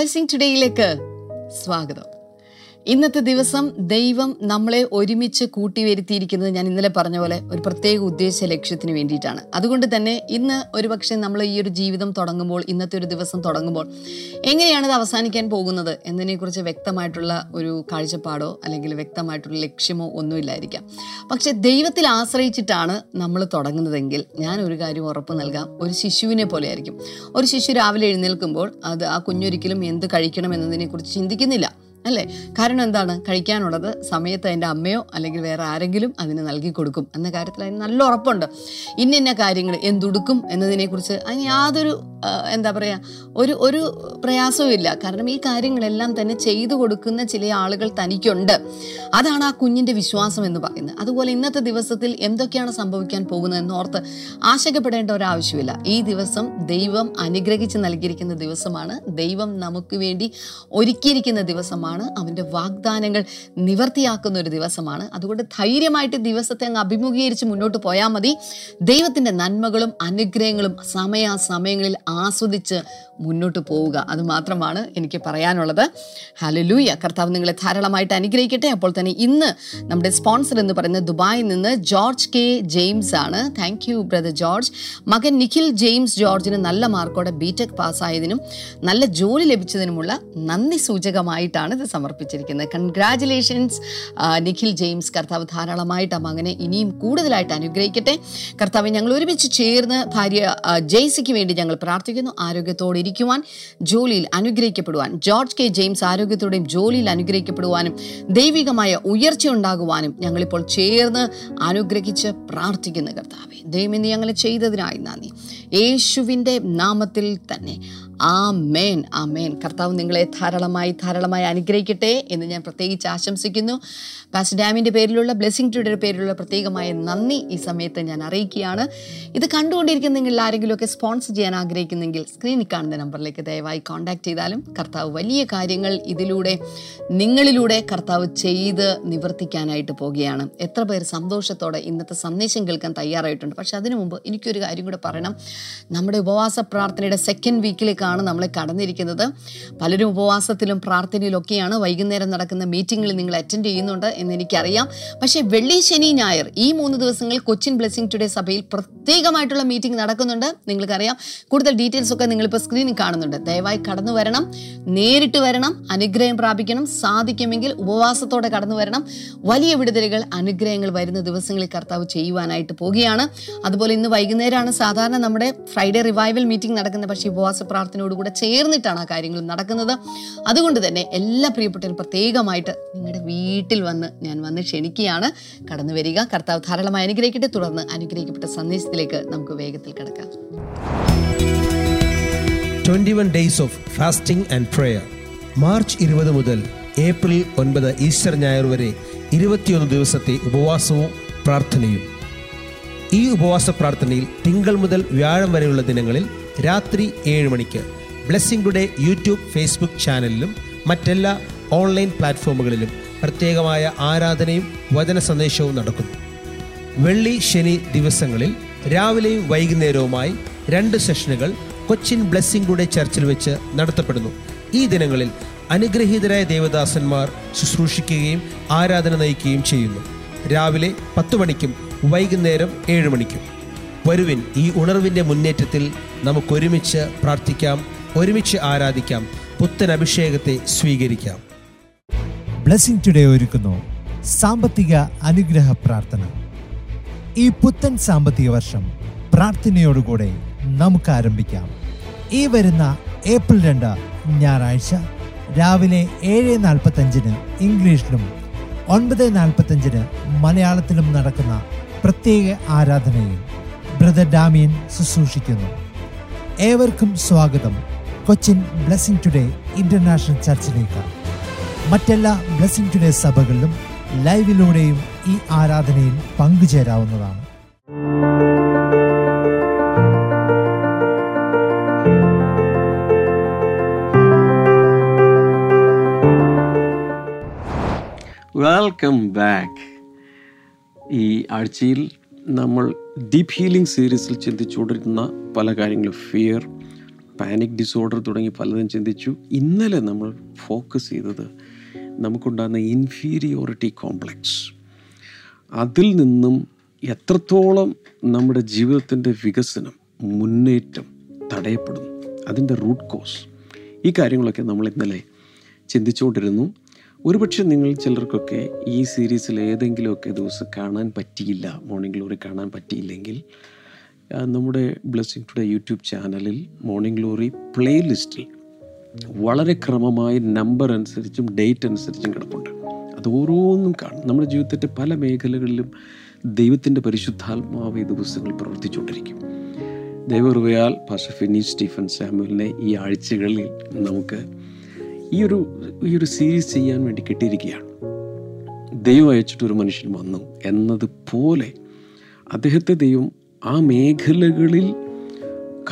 Blessing ടുഡേയിലേക്ക് സ്വാഗതം. ഇന്നത്തെ ദിവസം ദൈവം നമ്മളെ ഒരുമിച്ച് കൂട്ടിവരുത്തിയിരിക്കുന്നത് ഞാൻ ഇന്നലെ പറഞ്ഞ പോലെ ഒരു പ്രത്യേക ഉദ്ദേശ ലക്ഷ്യത്തിന് വേണ്ടിയിട്ടാണ്. അതുകൊണ്ട് തന്നെ ഇന്ന് ഒരുപക്ഷെ നമ്മൾ ഈ ഒരു ജീവിതം തുടങ്ങുമ്പോൾ ഇന്നത്തെ ഒരു ദിവസം തുടങ്ങുമ്പോൾ എങ്ങനെയാണ് ഇത് അവസാനിക്കാൻ പോകുന്നത് എന്നതിനെക്കുറിച്ച് വ്യക്തമായിട്ടുള്ള ഒരു കാഴ്ചപ്പാടോ അല്ലെങ്കിൽ വ്യക്തമായിട്ടുള്ള ലക്ഷ്യമോ ഒന്നുമില്ലായിരിക്കാം. പക്ഷേ ദൈവത്തിൽ ആശ്രയിച്ചിട്ടാണ് നമ്മൾ തുടങ്ങുന്നതെങ്കിൽ ഞാൻ ഒരു കാര്യം ഉറപ്പ് നൽകാം. ഒരു ശിശുവിനെ പോലെ ആയിരിക്കും ഒരു ശിശു രാവിലെ എഴുന്നേൽക്കുമ്പോൾ അത് ആ കുഞ്ഞൊരിക്കലും എന്ത് കഴിക്കണം എന്നതിനെക്കുറിച്ച് ചിന്തിക്കുന്നില്ല. അല്ലേ? കാരണം എന്താണ്? കഴിക്കാനുള്ളത് സമയത്ത് അതിന്റെ അമ്മയോ അല്ലെങ്കിൽ വേറെ ആരെങ്കിലും അതിന് നൽകി കൊടുക്കും എന്ന കാര്യത്തിൽ അതിന് നല്ല ഉറപ്പുണ്ട്. ഇന്ന ഇന്ന കാര്യങ്ങൾ എന്തുടുക്കും എന്നതിനെക്കുറിച്ച് അതിന് യാതൊരു എന്താ പറയുക ഒരു ഒരു പ്രയാസവും ഇല്ല കാരണം ഈ കാര്യങ്ങളെല്ലാം തന്നെ ചെയ്തു കൊടുക്കുന്ന ചില ആളുകൾ തനിക്കുണ്ട്. അതാണ് ആ കുഞ്ഞിന്റെ വിശ്വാസം എന്ന് പറയുന്നത്. അതുപോലെ ഇന്നത്തെ ദിവസത്തിൽ എന്തൊക്കെയാണ് സംഭവിക്കാൻ പോകുന്നതെന്ന് എന്നോർത്ത് ആശങ്കപ്പെടേണ്ട ഒരാവശ്യമില്ല. ഈ ദിവസം ദൈവം അനുഗ്രഹിച്ച് നൽകിയിരിക്കുന്ന ദിവസമാണ്. ദൈവം നമുക്ക് വേണ്ടി ഒരുക്കിയിരിക്കുന്ന ദിവസമാണ്. അവന്റെ വാഗ്ദാനങ്ങൾ നിവർത്തിയാക്കുന്ന ഒരു ദിവസമാണ്. അതുകൊണ്ട് ധൈര്യമായിട്ട് ദിവസത്തെ അങ്ങ് അഭിമുഖീകരിച്ച് മുന്നോട്ട് പോയാൽ മതി. ദൈവത്തിന്റെ നന്മകളും അനുഗ്രഹങ്ങളും സമയാസമയങ്ങളിൽ ആസ്വദിച്ച് മുന്നോട്ട് പോവുക. അതുമാത്രമാണ് എനിക്ക് പറയാനുള്ളത്. ഹലലൂയ കർത്താവ് നിങ്ങളെ ധാരാളമായിട്ട് അനുഗ്രഹിക്കട്ടെ. അപ്പോൾ തന്നെ ഇന്ന് നമ്മുടെ സ്പോൺസർ എന്ന് പറയുന്നത് ദുബായിൽ നിന്ന് ജോർജ് കെ ജെയിംസ് ആണ്. Thank you brother George. മകൻ നിഖിൽ ജെയിംസ് ജോർജിന് നല്ല മാർക്കോടെ ബി ടെക് പാസ്സായതിനും നല്ല ജോലി ലഭിച്ചതിനുമുള്ള നന്ദി സൂചകമായിട്ടാണ് ഇത് സമർപ്പിച്ചിരിക്കുന്നത്. കൺഗ്രാറ്റുലേഷൻസ് നിഖിൽ ജെയിംസ്. കർത്താവ് ധാരാളമായിട്ട് ആ മകനെ ഇനിയും കൂടുതലായിട്ട് അനുഗ്രഹിക്കട്ടെ. കർത്താവ് ഞങ്ങൾ ഒരുമിച്ച് ചേർന്ന് ഭാര്യ ജെയ്സിക്ക് വേണ്ടി ഞങ്ങൾ പ്രാർത്ഥിക്കുന്നു ആരോഗ്യത്തോടെ ഇരിക്കുവാൻ ജോലിയിൽ അനുഗ്രഹിക്കപ്പെടുവാൻ. George K. ജെയിംസ് ആരോഗ്യത്തോടെയും ജോലിയിൽ അനുഗ്രഹിക്കപ്പെടുവാനും ദൈവികമായ ഉയർച്ച ഉണ്ടാകുവാനും ഞങ്ങളിപ്പോൾ ചേർന്ന് അനുഗ്രഹിച്ച് പ്രാർത്ഥിക്കുന്നു കർത്താവെ. ദൈവം ഇന്ന് ഞങ്ങൾ ചെയ്തതിനായി നന്ദി. യേശുവിന്റെ നാമത്തിൽ തന്നെ. ആ മേൻ ആ മേൻ കർത്താവ് നിങ്ങളെ ധാരാളമായി ധാരാളമായി അനുഗ്രഹിക്കട്ടെ എന്ന് ഞാൻ പ്രത്യേകിച്ച് ആശംസിക്കുന്നു. പാസ് ഡാമിന്റെ പേരിലുള്ള ബ്ലെസ്സിങ് ടുഡേയുടെ പേരിലുള്ള പ്രത്യേകമായ നന്ദി ഈ സമയത്ത് ഞാൻ അറിയിക്കുകയാണ്. ഇത് കണ്ടുകൊണ്ടിരിക്കുന്നെങ്കിൽ ആരെങ്കിലുമൊക്കെ സ്പോൺസർ ചെയ്യാൻ ആഗ്രഹിക്കുന്നെങ്കിൽ സ്ക്രീനിൽ കാണുന്ന നമ്പറിലേക്ക് ദയവായി കോൺടാക്ട് ചെയ്താലും കർത്താവ് വലിയ കാര്യങ്ങൾ ഇതിലൂടെ നിങ്ങളിലൂടെ കർത്താവ് ചെയ്ത് നിവർത്തിക്കാനായിട്ട് പോവുകയാണ് എത്ര പേർ സന്തോഷത്തോടെ ഇന്നത്തെ സന്ദേശം കേൾക്കാൻ തയ്യാറായിട്ടുണ്ട്. പക്ഷെ അതിനു മുമ്പ് എനിക്കൊരു കാര്യം കൂടെ പറയണം. നമ്മുടെ ഉപവാസ പ്രാർത്ഥനയുടെ സെക്കൻഡ് വീക്കിലേക്കാണ് നമ്മൾ കടന്നിരിക്കുന്നത്. പലരും ഉപവാസത്തിലും പ്രാർത്ഥനയിലൊക്കെയാണ് വൈകുന്നേരം നടക്കുന്ന മീറ്റിങ്ങിൽ നിങ്ങൾ അറ്റൻഡ് ചെയ്യുന്നുണ്ട്. എന്ന് എനിക്കറിയാം പക്ഷേ വെള്ളി ശനി ഞായർ ഈ മൂന്ന് ദിവസങ്ങൾ കൊച്ചിൻ ബ്ലെസ്സിങ് ടുഡേ സഭയിൽ പ്രത്യേകമായിട്ടുള്ള മീറ്റിംഗ് നടക്കുന്നുണ്ട്. നിങ്ങൾക്കറിയാം. കൂടുതൽ ഡീറ്റെയിൽസ് ഒക്കെ നിങ്ങളിപ്പോൾ സ്ക്രീനിൽ കാണുന്നുണ്ട്. ദയവായി കടന്നു വരണം. നേരിട്ട് വരണം. അനുഗ്രഹം പ്രാപിക്കണം. സാധിക്കുമെങ്കിൽ ഉപവാസത്തോടെ കടന്നു വരണം. വലിയ വിടുതലുകൾ അനുഗ്രഹങ്ങൾ വരുന്ന ദിവസങ്ങളിൽ കർത്താവ് ചെയ്യുവാനായിട്ട് പോവുകയാണ് അതുപോലെ ഇന്ന് വൈകുന്നേരമാണ് സാധാരണ നമ്മുടെ ഫ്രൈഡേ റിവൈവൽ മീറ്റിംഗ് നടക്കുന്നത്. പക്ഷേ ഉപവാസ പ്രാർത്ഥനയോടുകൂടെ ചേർന്നിട്ടാണ് ആ കാര്യങ്ങൾ നടക്കുന്നത്. അതുകൊണ്ട് തന്നെ എല്ലാ പ്രിയപ്പെട്ടവരും പ്രത്യേകമായിട്ട് നിങ്ങളുടെ വീട്ടിൽ വന്ന് ഞാൻ വന്ന് ക്ഷണിക്കുകയാണ്. കടന്നു വരിക. കർത്താവ് ധാരാളമായി അനുഗ്രഹിക്കട്ടെ. തുടർന്ന് അനുഗ്രഹിക്കപ്പെട്ട സന്ദേശത്തിലേക്ക് നമുക്ക് വേഗത്തിൽ കിടക്കാം. 21 days of fasting and prayer March ഇരുപത് മുതൽ ഏപ്രിൽ ഒൻപത് ഈസ്റ്റർ ഞായർ വരെ ഇരുപത്തിയൊന്ന് ദിവസത്തെ ഉപവാസവും പ്രാർത്ഥനയും. ഈ ഉപവാസ പ്രാർത്ഥനയിൽ തിങ്കൾ മുതൽ വ്യാഴം വരെയുള്ള ദിനങ്ങളിൽ രാത്രി ഏഴ് മണിക്ക് ബ്ലെസ്സിംഗ് ടുഡേ യൂട്യൂബ് ഫേസ്ബുക്ക് ചാനലിലും മറ്റെല്ലാ ഓൺലൈൻ പ്ലാറ്റ്ഫോമുകളിലും പ്രത്യേകമായ ആരാധനയും വചന സന്ദേശവും നടക്കുന്നു. വെള്ളി ശനി ദിവസങ്ങളിൽ രാവിലെയും വൈകുന്നേരവുമായി രണ്ട് സെഷനുകൾ കൊച്ചിൻ ബ്ലെസ്സിംഗ് ടുഡേ ചർച്ചിൽ വെച്ച് നടത്തപ്പെടുന്നു. ഈ ദിനങ്ങളിൽ അനുഗ്രഹീതരായ ദേവദാസന്മാർ ശുശ്രൂഷിക്കുകയും ആരാധന നയിക്കുകയും ചെയ്യുന്നു. രാവിലെ പത്ത് മണിക്കും വൈകുന്നേരം ഏഴ് മണിക്കും. വരുവിൻ ഈ ഉണർവിന്റെ മുന്നേറ്റത്തിൽ നമുക്കൊരുമിച്ച് പ്രാർത്ഥിക്കാം ഒരുമിച്ച് ആരാധിക്കാം പുത്തൻ അഭിഷേകത്തെ സ്വീകരിക്കാം. ബ്ലെസ്സിംഗ് ടുഡേ ഒരുക്കുന്നു. സാമ്പത്തിക അനുഗ്രഹ പ്രാർത്ഥന. ഈ പുത്തൻ സാമ്പത്തിക വർഷം പ്രാർത്ഥനയോടുകൂടെ നമുക്ക് ആരംഭിക്കാം ഈ വരുന്ന ഏപ്രിൽ രണ്ട് ഞായറാഴ്ച രാവിലെ ഏഴ് നാൽപ്പത്തഞ്ചിന് ഇംഗ്ലീഷിലും ഒൻപത് നാൽപ്പത്തഞ്ചിന് മലയാളത്തിലും നടക്കുന്ന പ്രത്യേക ആരാധനയിൽ ബ്രദർ ഡാമിയൻ ശുശ്രൂഷിക്കുന്നു. ഏവർക്കും സ്വാഗതം. കൊച്ചിൻ ബ്ലെസ്സിംഗ് ടുഡേ ഇന്റർനാഷണൽ ചർച്ചിലേക്ക്. മറ്റെല്ലാ ബ്ലെസ്സിംഗ് ടുഡേ സഭകളിലും ലൈവിലൂടെയും ഈ ആരാധനയിൽ പങ്കുചേരാവുന്നതാണ്. വെൽക്കം ബാക്ക് ഈ ആഴ്ചയിൽ നമ്മൾ ഡീപ്പ് ഹീലിംഗ് സീരീസിൽ ചിന്തിച്ചുകൊണ്ടിരുന്ന പല കാര്യങ്ങളും. ഫിയർ പാനിക് ഡിസോർഡർ തുടങ്ങി പലതും ചിന്തിച്ചു. ഇന്നലെ നമ്മൾ ഫോക്കസ് ചെയ്തത് നമുക്കുണ്ടാകുന്ന ഇൻഫീരിയോറിറ്റി കോംപ്ലക്സ് അതിൽ നിന്നും എത്രത്തോളം നമ്മുടെ ജീവിതത്തിന്റെ വികസനം മുന്നേറ്റം തടയപ്പെടുന്നു. അതിന്റെ റൂട്ട് കോസ് ഈ കാര്യങ്ങളൊക്കെ നമ്മൾ ഇന്നലെ ചിന്തിച്ചുകൊണ്ടിരുന്നു. ഒരുപക്ഷെ നിങ്ങൾ ചിലർക്കൊക്കെ ഈ സീരീസിൽ ഏതെങ്കിലുമൊക്കെ ദിവസം കാണാൻ പറ്റിയില്ല മോർണിംഗ് ഗ്ലോറി കാണാൻ പറ്റിയില്ലെങ്കിൽ നമ്മുടെ ബ്ലെസ്സിങ് ടുഡേ യൂട്യൂബ് ചാനലിൽ മോർണിംഗ് ഗ്ലോറി പ്ലേലിസ്റ്റിൽ വളരെ ക്രമമായി നമ്പർ അനുസരിച്ചും ഡേറ്റ് അനുസരിച്ചും കിടപ്പുണ്ട്. അത് ഓരോന്നും കാണും. നമ്മുടെ ജീവിതത്തിന്റെ പല മേഖലകളിലും ദൈവത്തിന്റെ പരിശുദ്ധാത്മാവ് ഈ ദിവസങ്ങൾ പ്രവർത്തിച്ചുകൊണ്ടിരിക്കും. ദൈവകൃപയാൽ പാസ്റ്റർ ഫിനി സ്റ്റീഫൻ സാമുവലിനെ ഈ ആഴ്ചകളിൽ നമുക്ക് ഈ ഒരു ഈ ഒരു സീരീസ് ചെയ്യാൻ വേണ്ടി കിട്ടിയിരിക്കുകയാണ്. ദൈവം അയച്ചിട്ടൊരു മനുഷ്യൻ വന്നു എന്നതുപോലെ അദ്ദേഹത്തെ ദൈവം ആ മേഖലകളിൽ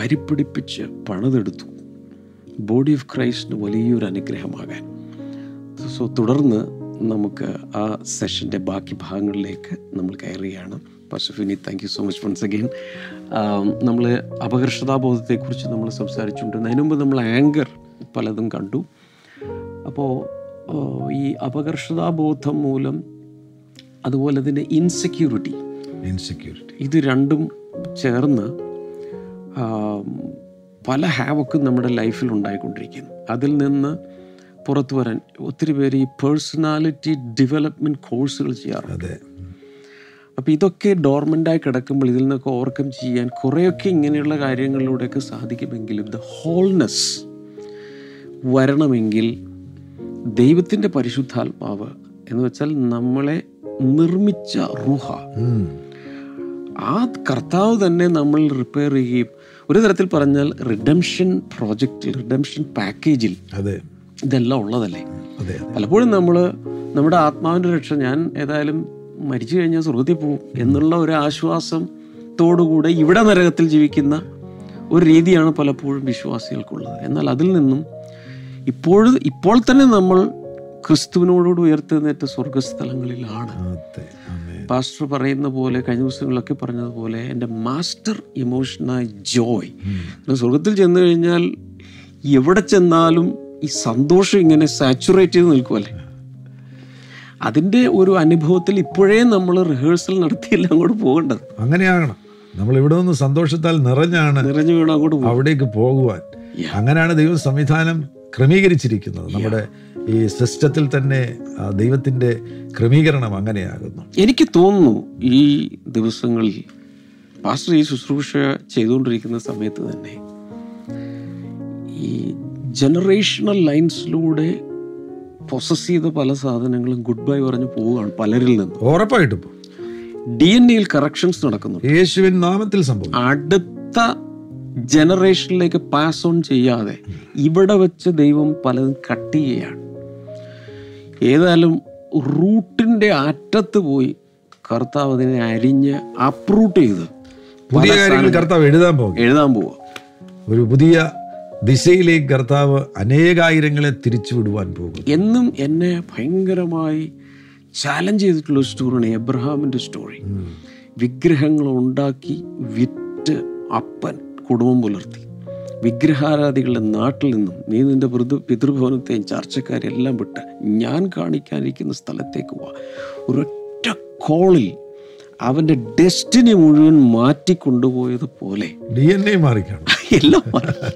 കരിപ്പിടിപ്പിച്ച് പണിതെടുത്തു. ബോഡി ഓഫ് ക്രൈസ്റ്റിന് വലിയൊരു അനുഗ്രഹമാകാൻ. സോ തുടർന്ന് നമുക്ക് ആ സെഷന്റെ ബാക്കി ഭാഗങ്ങളിലേക്ക് നമ്മൾ കയറുകയാണ്. പശുഫിനി thank you so much once again നമ്മൾ അപകർഷതാബോധത്തെക്കുറിച്ച് നമ്മൾ സംസാരിച്ചുകൊണ്ടിരുന്നു അതിനു മുമ്പ് നമ്മൾ ആങ്കർ പലതും കണ്ടു. അപ്പോൾ ഈ അപകർഷതാബോധം മൂലം അതുപോലെ തന്നെ ഇൻസെക്യൂരിറ്റി ഇൻസെക്യൂരിറ്റി ഇത് രണ്ടും ചേർന്ന് പല ഹാവക്കും നമ്മുടെ ലൈഫിൽ ഉണ്ടായിക്കൊണ്ടിരിക്കുന്നു. അതിൽ നിന്ന് പുറത്തു വരാൻ ഒത്തിരി പേര് ഈ പേഴ്സണാലിറ്റി ഡെവലപ്മെന്റ് കോഴ്സുകൾ ചെയ്യാറുണ്ട്. അതെ. അപ്പോൾ ഇതൊക്കെ ഡോർമെന്റായി കിടക്കുമ്പോൾ ഇതിൽ നിന്നൊക്കെ ഓവർകം ചെയ്യാൻ കുറേയൊക്കെ ഇങ്ങനെയുള്ള കാര്യങ്ങളിലൂടെയൊക്കെ സാധിക്കുമെങ്കിലും ദ ഹോൾനെസ് വരണമെങ്കിൽ ദൈവത്തിന്റെ പരിശുദ്ധാത്മാവ് എന്ന് വെച്ചാൽ നമ്മളെ നിർമ്മിച്ച റുഹ. ആ കർത്താവ് തന്നെ നമ്മൾ റിപ്പയർ ചെയ്യുകയും ഒരു തരത്തിൽ പറഞ്ഞാൽ റിഡംഷൻ പ്രോജക്റ്റ് റിഡംഷൻ പാക്കേജിൽ അതെ. ഇതെല്ലാം ഉള്ളതല്ലേ? അതെ പലപ്പോഴും നമ്മൾ നമ്മുടെ ആത്മാവിന്റെ രക്ഷ ഞാൻ ഏതായാലും മരിച്ചു കഴിഞ്ഞാൽ സ്വർഗത്തിൽ പോകും എന്നുള്ള ഒരു ആശ്വാസത്തോടുകൂടെ ഇവിടെ നരകത്തിൽ ജീവിക്കുന്ന ഒരു രീതിയാണ് പലപ്പോഴും വിശ്വാസികൾക്കുള്ളത്. എന്നാൽ അതിൽ നിന്നും ഇപ്പോഴും ഇപ്പോൾ തന്നെ നമ്മൾ ക്രിസ്തുവിനോടുകൂടി ഉയർത്തെഴുന്നേറ്റ സ്വർഗസ്ഥലങ്ങളിലാണ്. പാസ്റ്റർ പറയുന്ന പോലെ കഴിഞ്ഞ ദിവസങ്ങളിലൊക്കെ പറഞ്ഞതുപോലെ എന്റെ മാസ്റ്റർ ഇമോഷണൽ ജോയ്. സ്വർഗത്തിൽ ചെന്ന് കഴിഞ്ഞാൽ എവിടെ ചെന്നാലും ഈ സന്തോഷം ഇങ്ങനെ സാച്ചുറേറ്റ് ചെയ്ത് നിൽക്കുമല്ലേ അതിന്റെ ഒരു അനുഭവത്തിൽ ഇപ്പോഴേ നമ്മൾ റിഹേഴ്സൽ നടത്തിയില്ല അങ്ങോട്ട് പോകേണ്ടത്. അങ്ങനെയാകണം നമ്മൾ ഇവിടെ നിന്ന് സന്തോഷത്താൽ നിറഞ്ഞാണ് നിറഞ്ഞു വീണ് അങ്ങോട്ട് അവിടേക്ക് പോകുവാൻ. അങ്ങനെയാണ് ദൈവം സംവിധാനം ക്രമീകരിച്ചിരിക്കുന്നത്. നമ്മുടെ ഈ സിസ്റ്റത്തിൽ തന്നെ ദൈവത്തിന്റെ ക്രമീകരണം അങ്ങനെയാകുന്നു. എനിക്ക് തോന്നുന്നു ഈ ദിവസങ്ങളിൽ പാസ്റ്റർ ഈ ശുശ്രൂഷ ചെയ്തുകൊണ്ടിരിക്കുന്ന സമയത്ത് തന്നെ ഈ ജനറേഷണൽ ലൈൻസിലൂടെ പ്രൊസസ് ചെയ്ത പല സാധനങ്ങളും ഗുഡ് ബൈ പറഞ്ഞ് പോവുകയാണ് പലരിൽ നിന്ന്. ഉറപ്പായിട്ടും. ഡി എൻ എയിൽ കറക്ഷൻസ് നടക്കുന്നു യേശുവിൻ നാമത്തിൽ സംഭവം അടുത്ത ജനറേഷനിലേക്ക് പാസ് ഓൺ ചെയ്യാതെ ഇവിടെ വെച്ച് ദൈവം പലതും കട്ട് ചെയ്യുകയാണ്. ഏതായാലും റൂട്ടിന്റെ അറ്റത്ത് പോയി കർത്താവ് അതിനെ അരിഞ്ഞ് അപ്രൂട്ട് ചെയ്ത് പുതിയ കാര്യങ്ങൾ കർത്താവ് എഴുതാൻ പോകും എഴുതാൻ പോവുക ഒരു പുതിയ ദിശയിലേക്ക് കർത്താവ് അനേകായിരങ്ങളെ തിരിച്ചു വിടുവാൻ പോകും എന്നും എന്നെ ഭയങ്കരമായി ചാലഞ്ച് ചെയ്തിട്ടുള്ള ഒരു സ്റ്റോറിയാണ് എബ്രഹാമിന്റെ സ്റ്റോറി വിഗ്രഹങ്ങൾ ഉണ്ടാക്കി വിറ്റ് അപ്പൻ. കുടുംബം പുലർത്തി. വിഗ്രഹാരാധികളുടെ നാട്ടിൽ നിന്നും നീ നിന്റെ പിതൃ പിതൃഭവനത്തെയും ചർച്ചക്കാരെല്ലാം വിട്ട് ഞാൻ കാണിക്കാനിരിക്കുന്ന സ്ഥലത്തേക്ക് പോവാ ഒരൊറ്റ കോളിൽ അവന്റെ ഡെസ്റ്റിനി മുഴുവൻ മാറ്റിക്കൊണ്ടുപോയതുപോലെ ഡി എൻ എ മാറിക്കാണ്? എല്ലാം മാറ്റി.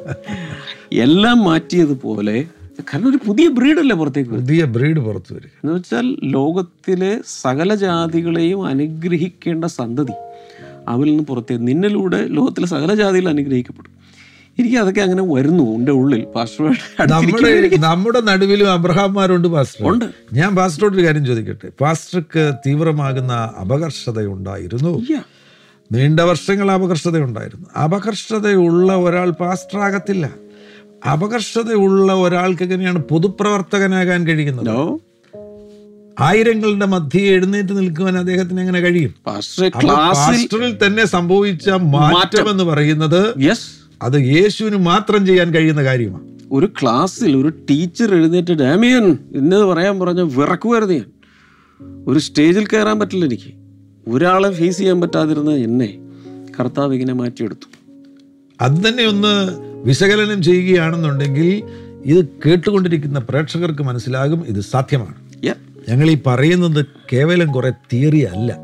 എല്ലാം മാറ്റിയതുപോലെ കാരണം ഒരു പുതിയ ബ്രീഡല്ലേ പുറത്തേക്ക് പുതിയ ബ്രീഡ് പുറത്തു വരിക. എന്ന് വെച്ചാൽ ലോകത്തിലെ സകല ജാതികളെയും അനുഗ്രഹിക്കേണ്ട സന്തതി. അവരിൽ നിന്ന് പുറത്തേ നിന്നിലൂടെ ലോകത്തിലെ സകല ജാതിയിൽ അനുഗ്രഹിക്കപ്പെടും. എനിക്ക് അതൊക്കെ അങ്ങനെ വരുന്നു എന്റെ ഉള്ളിൽ. പാസ്റ്ററുമായിട്ട് നമ്മുടെ നടുവിലും അബ്രഹാംമാരുണ്ട് പാസ്റ്റർ. ഉണ്ട്. ഞാൻ പാസ്റ്ററോട് ഒരു കാര്യം ചോദിക്കട്ടെ? പാസ്റ്റർക്ക് തീവ്രമാകുന്ന അപകർഷത ഉണ്ടായിരുന്നു നീണ്ട വർഷങ്ങൾ അപകർഷത ഉണ്ടായിരുന്നു അപകർഷതയുള്ള ഒരാൾ പാസ്റ്ററാകത്തില്ല. അപകർഷതയുള്ള ഒരാൾക്ക് എങ്ങനെയാണ് പൊതുപ്രവർത്തകനാകാൻ കഴിയുന്നത്. ആയിരങ്ങളുടെ മധ്യേ എഴുന്നേറ്റ് നിൽക്കുവാൻ അദ്ദേഹത്തിന് എങ്ങനെ കഴിയും? പാസ്റ്ററിൽ തന്നെ സംഭവിച്ച മാറ്റം എന്ന് പറയുന്നത് അത് യേശുവിന് മാത്രം ചെയ്യാൻ കഴിയുന്ന കാര്യമാണ്. ഒരു ക്ലാസ്സിൽ ഒരു ടീച്ചർ എഴുന്നേറ്റ് ഡാമിയൻ ഇന്നത് പറയാൻ പറഞ്ഞ വിറക്കുമായിരുന്നു ഞാൻ. ഒരു സ്റ്റേജിൽ കയറാൻ പറ്റില്ല എനിക്ക്. ഒരാളെ ഫേസ് ചെയ്യാൻ പറ്റാതിരുന്ന എന്നെ കർത്താവ് ഇങ്ങനെ മാറ്റിയെടുത്തു. അത് തന്നെ ഒന്ന് വിശകലനം ചെയ്യുകയാണെന്നുണ്ടെങ്കിൽ ഇത് കേട്ടുകൊണ്ടിരിക്കുന്ന പ്രേക്ഷകർക്ക് മനസ്സിലാകും ഇത് സാധ്യമാണ്. ഞങ്ങൾ ഈ പറയുന്നത് കേവലം കുറെ തിയറി അല്ല.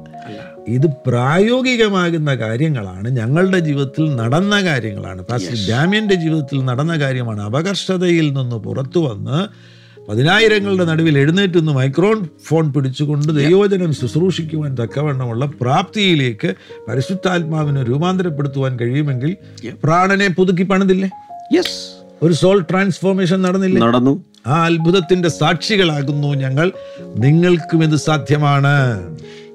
ഇത് പ്രായോഗികമാകുന്ന കാര്യങ്ങളാണ്. ഞങ്ങളുടെ ജീവിതത്തിൽ നടന്ന കാര്യങ്ങളാണ്. പാസ്റ്റർ ഡാമിയന്റെ ജീവിതത്തിൽ നടന്ന കാര്യമാണ്. അപകർഷതയിൽ നിന്ന് പുറത്തു വന്ന് പതിനായിരങ്ങളുടെ നടുവിൽ എഴുന്നേറ്റ് നിന്ന് മൈക്രോൺ ഫോൺ പിടിച്ചുകൊണ്ട് ദൈവജനം ശുശ്രൂഷിക്കുവാൻ തക്കവണ്ണമുള്ള പ്രാപ്തിയിലേക്ക് പരിശുദ്ധാത്മാവിനെ രൂപാന്തരപ്പെടുത്തുവാൻ കഴിയുമെങ്കിൽ പ്രാണനെ പുതുക്കി പണിതില്ലേ? യെസ് ഒരു സോൾ ട്രാൻസ്ഫോർമേഷൻ നടന്നില്ല? നടന്നു. ആ അത്ഭുതത്തിന്റെ സാക്ഷികളാകുന്നു ഞങ്ങൾ. നിങ്ങൾക്കും ഇത് സാധ്യമാണ്.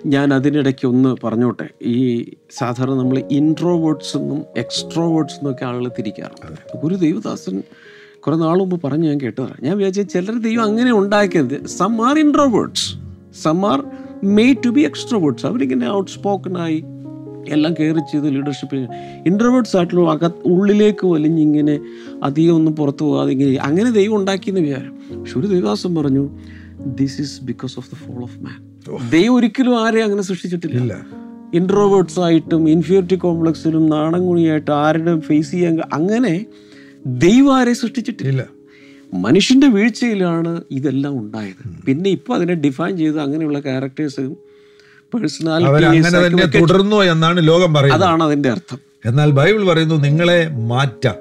ഞാൻ അതിനിടയ്ക്ക് ഒന്ന് പറഞ്ഞോട്ടെ. ഈ സാധാരണ നമ്മൾ ഇൻട്രോവേർഡ്സ് എന്നും എക്സ്ട്രോവേർഡ്സ് എന്നൊക്കെ ആളുകൾ തിരിക്കാറുണ്ട്. ഒരു ദൈവദാസൻ കുറെ നാൾ മുമ്പ് പറഞ്ഞു ഞാൻ കേട്ടതാണ്. ഞാൻ വിചാരിച്ച ചിലർ ദൈവം അങ്ങനെ ഉണ്ടാക്കിയത് some are introverts some are made to be extroverts അവരിങ്ങനെ ഔട്ട് സ്പോക്കനായി എല്ലാം കയറി ചെയ്ത് ലീഡർഷിപ്പ് ഇന്റർവേർട്സ് ആയിട്ടുള്ള അകത്ത് ഉള്ളിലേക്ക് വലിഞ്ഞിങ്ങനെ അധികം ഒന്നും പുറത്തു പോകാതെ ഇങ്ങനെ അങ്ങനെ ദൈവം ഉണ്ടാക്കിയെന്ന് വിചാരം. പക്ഷെ ഒരു ദൈവദാസം പറഞ്ഞു this is because of the fall of man ദൈവം ഒരിക്കലും ആരെയും അങ്ങനെ സൃഷ്ടിച്ചിട്ടില്ല. ഇൻട്രോവേർട്സ് ആയിട്ടും ഇൻഫിയോറിറ്റി കോംപ്ലക്സിലും നാണംകുണിയായിട്ട് ആരുടെ ഫേസ് ചെയ്യാൻ അങ്ങനെ ദൈവം ആരെ സൃഷ്ടിച്ചിട്ടില്ല. ഇല്ല. മനുഷ്യന്റെ വീഴ്ചയിലാണ് ഇതെല്ലാം ഉണ്ടായത്. പിന്നെ ഇപ്പൊ അതിനെ ഡിഫൈൻ ചെയ്ത് അങ്ങനെയുള്ള ക്യാരക്ടേഴ്സും പേഴ്സണാലിറ്റി തുടർന്നു എന്നാണ് ലോകം പറയുന്നത്. അതാണ് അതിന്റെ അർത്ഥം. എന്നാൽ ബൈബിൾ പറയുന്നു നിങ്ങളെ മാറ്റാം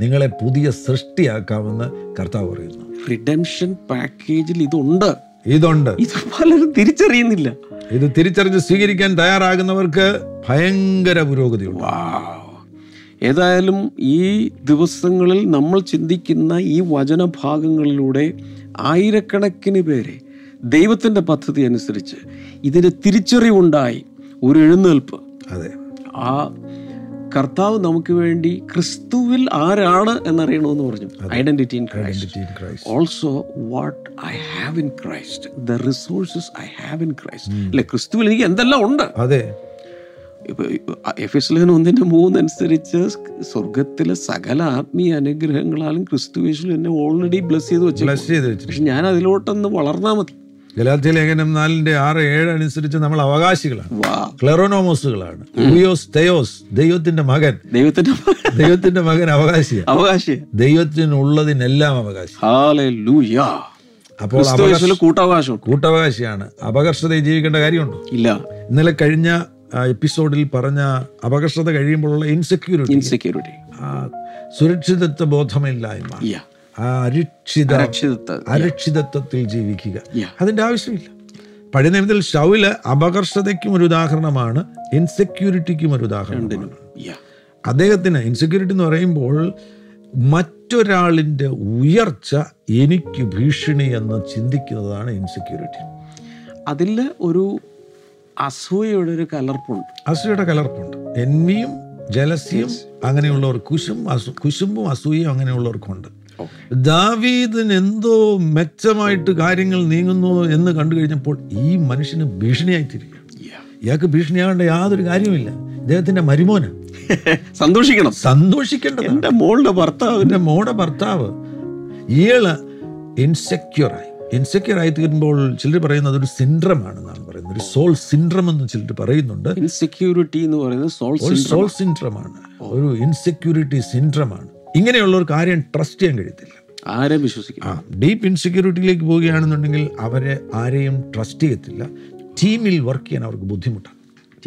നിങ്ങളെ പുതിയ സൃഷ്ടിയാക്കാമെന്ന് കർത്താവ് പറയുന്നു. റിഡംഷൻ പാക്കേജിൽ ഇതുണ്ട്. ഇതുണ്ട്. ഇത് പലരും തിരിച്ചറിയുന്നില്ല. ഇത് തിരിച്ചറിഞ്ഞ് സ്വീകരിക്കാൻ തയ്യാറാകുന്നവർക്ക് ഭയങ്കര പുരോഗതിയുണ്ട് ഏതായാലും ഈ ദിവസങ്ങളിൽ നമ്മൾ ചിന്തിക്കുന്ന ഈ വചനഭാഗങ്ങളിലൂടെ ആയിരക്കണക്കിന് പേരെ ദൈവത്തിന്റെ പദ്ധതി അനുസരിച്ച് ഇതിന് തിരിച്ചറിവുണ്ടായി ഒരു എഴുന്നേൽപ്പ്. അതെ. ആ കർത്താവ് നമുക്ക് വേണ്ടി ക്രിസ്തുവിൽ ആരാണ് എന്നറിയണമെന്ന് പറഞ്ഞു. Identity in Christ also what I have in Christ the resources I have in Christ അല്ലെ? ക്രിസ്തുവിൽ എനിക്ക് എന്തെല്ലാം ഉണ്ട്? അതെ. എഫ് എസ് ലേഖനം ഒന്നിന്റെ മൂന്നനുസരിച്ച് സ്വർഗത്തിലെ സകല ആത്മീയ അനുഗ്രഹങ്ങളാലും ക്രിസ്തു യേശു എന്നെ ഓൾറെഡി ബ്ലസ് ചെയ്ത് വെച്ചു പക്ഷെ ഞാൻ അതിലോട്ടൊന്ന് വളർന്നാൽ മതി. ഗലാത്യ ലേഖനം നാലിന്റെ ആറ് ഏഴ് അനുസരിച്ച് നമ്മൾ അവകാശികളാണ്. ക്ലെറോനോമോസുകളാണ്. തെയോസ് ദൈവത്തിന്റെ മകൻ. ദൈവത്തിന്റെ ദൈവത്തിന്റെ മകൻ അവകാശി അവകാശി. ദൈവത്തിനുള്ളതിനെല്ലാം അവകാശി. അപ്പോൾ കൂട്ടവകാശം കൂട്ടവകാശിയാണ്. അപകർഷതയിൽ ജീവിക്കേണ്ട കാര്യമുണ്ടോ? ഇല്ല. ഇന്നലെ കഴിഞ്ഞ എപ്പിസോഡിൽ പറഞ്ഞ അപകർഷത കഴിയുമ്പോഴുള്ള ഇൻസെക്യൂരിറ്റി ഇൻസെക്യൂരിറ്റി സുരക്ഷിതത്വ ബോധമില്ലായ്മ. ആ അരക്ഷിത അരക്ഷിതത്വത്തിൽ ജീവിക്കുക. അതിന്റെ ആവശ്യമില്ല. പഴയ നിയമത്തിൽ ഷൗൽ അപകർഷതയ്ക്കും ഒരു ഉദാഹരണമാണ് ഇൻസെക്യൂരിറ്റിക്കും ഒരു ഉദാഹരണമാണ്. അദ്ദേഹത്തിന് ഇൻസെക്യൂരിറ്റി എന്ന് പറയുമ്പോൾ മറ്റൊരാളിന്റെ ഉയർച്ച എനിക്ക് ഭീഷണി എന്ന് ചിന്തിക്കുന്നതാണ് ഇൻസെക്യൂരിറ്റി അതിൽ ഒരു അസൂയയുടെ ഒരു കലർപ്പുണ്ട്. അസൂയയുടെ കലർപ്പുണ്ട്. എന്മിയും ജലസ്യം അങ്ങനെയുള്ളവർ കുശും അസു കുശുമ്പും അസൂയയും അങ്ങനെയുള്ളവർക്കുണ്ട്. ദാവീദിന് എന്തോ മെച്ചമായിട്ട് കാര്യങ്ങൾ നീങ്ങുന്നു എന്ന് കണ്ടു കഴിഞ്ഞപ്പോൾ ഈ മനുഷ്യന് ഭീഷണിയായി Yeah. ഇയാൾക്ക് ഭീഷണിയാകേണ്ട യാതൊരു കാര്യമില്ല ഇദ്ദേഹത്തിന്റെ മരുമോന. സന്തോഷിക്കണം. സന്തോഷിക്കേണ്ടത് എന്റെ മോളുടെ ഭർത്താവ്. എന്റെ മോളുടെ ഭർത്താവ്. ഇയാൾ ഇൻസെക്യൂറായി ഇൻസെക്യൂർ ആയി തീരുമ്പോൾ ചിലർ പറയുന്നത് ഒരു സിൻഡ്രം ആണെന്നാണ് പറയുന്നത്. ഒരു സോൾ സിൻഡ്രം എന്ന് ചിലർ പറയുന്നുണ്ട്. ഇൻസെക്യൂരിറ്റി എന്ന് പറയുന്നത് സോൾ സിൻഡ്രം ആണ്. ഒരു ഇൻസെക്യൂരിറ്റി സിൻഡ്രം ആണ് ഒരു കാര്യം ട്രസ്റ്റ് ചെയ്യാൻ കഴിയത്തില്ല. ആരെ വിശ്വസിക്കും ആ ഡീപ്പ് ഇൻസെക്യൂരിറ്റിയിലേക്ക് പോവുകയാണെന്നുണ്ടെങ്കിൽ അവരെ ആരെയും ട്രസ്റ്റ് ചെയ്യത്തില്ല. ടീമിൽ വർക്ക് ചെയ്യാൻ അവർക്ക് ബുദ്ധിമുട്ടാണ്.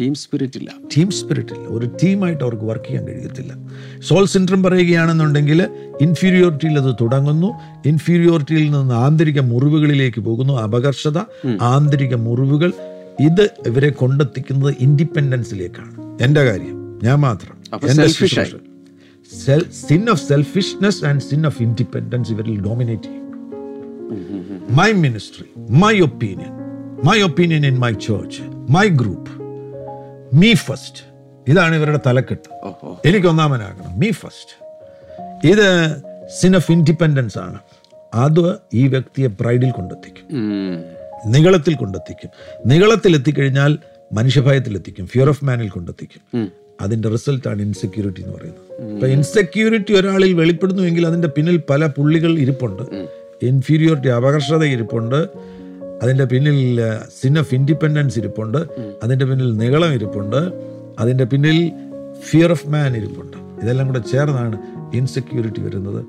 ടീം സ്പിരിറ്റ് ഇല്ല. ടീം സ്പിരിറ്റ് ഇല്ല. ഒരു ടീമായിട്ട് അവർക്ക് വർക്ക് ചെയ്യാൻ കഴിയത്തില്ല. സോൾ സിൻഡ്രം പറയുകയാണെന്നുണ്ടെങ്കിൽ ഇൻഫീരിയോറിറ്റിയിൽ അത് തുടങ്ങുന്നു. ഇൻഫീരിയോറിറ്റിയിൽ നിന്ന് ആന്തരിക മുറിവുകളിലേക്ക് പോകുന്നു. അപകർഷത ആന്തരിക മുറിവുകൾ. ഇത് ഇവരെ കൊണ്ടെത്തിക്കുന്നത് ഇൻഡിപെൻഡൻസിലേക്കാണ് എന്റെ കാര്യം ഞാൻ മാത്രം. എന്റെ. Sin of selfishness and sin of independence ഇവരിൽ ഡോമിനേറ്റ് ചെയ്യും. My ministry my opinion my opinion in my church my group me first ഇതാണ് ഇവരുടെ തലക്കെട്ട്. എനിക്ക് ഒന്നാമനാകണം മീ ഫസ്റ്റ് ഇത് സിൻ ഓഫ് ഇൻഡിപെൻഡൻസ് ആണ്. അത് ഈ വ്യക്തിയെ പ്രൈഡിൽ കൊണ്ടെത്തിക്കും. നികളത്തിൽ കൊണ്ടെത്തിക്കും. നികളത്തിൽ എത്തിക്കഴിഞ്ഞാൽ മനുഷ്യഭയത്തിൽ എത്തിക്കും ഫിയർ ഓഫ് മാനിൽ കൊണ്ടെത്തിക്കും അതിന്റെ റിസൾട്ടാണ് ഇൻസെക്യൂരിറ്റി എന്ന് പറയുന്നത്. അപ്പൊ ഇൻസെക്യൂരിറ്റി ഒരാളിൽ വെളിപ്പെടുന്നുവെങ്കിൽ അതിന്റെ പിന്നിൽ പല പുള്ളികൾ ഇരിപ്പുണ്ട്. ഇൻഫീരിയോറിറ്റി അപകർഷത ഇരിപ്പുണ്ട്. അതിന്റെ പിന്നിൽ സിൻ ഓഫ് ഇൻഡിപെൻഡൻസ് ഇരിപ്പുണ്ട്. അതിന്റെ പിന്നിൽ നികളം ഇരിപ്പുണ്ട്. അതിന്റെ പിന്നിൽ ഫിയർ ഓഫ് മാൻ ഇരിപ്പുണ്ട്. ഇതെല്ലാം കൂടെ ചേർന്നാണ് ഇൻസെക്യൂരിറ്റി വരുന്നത്.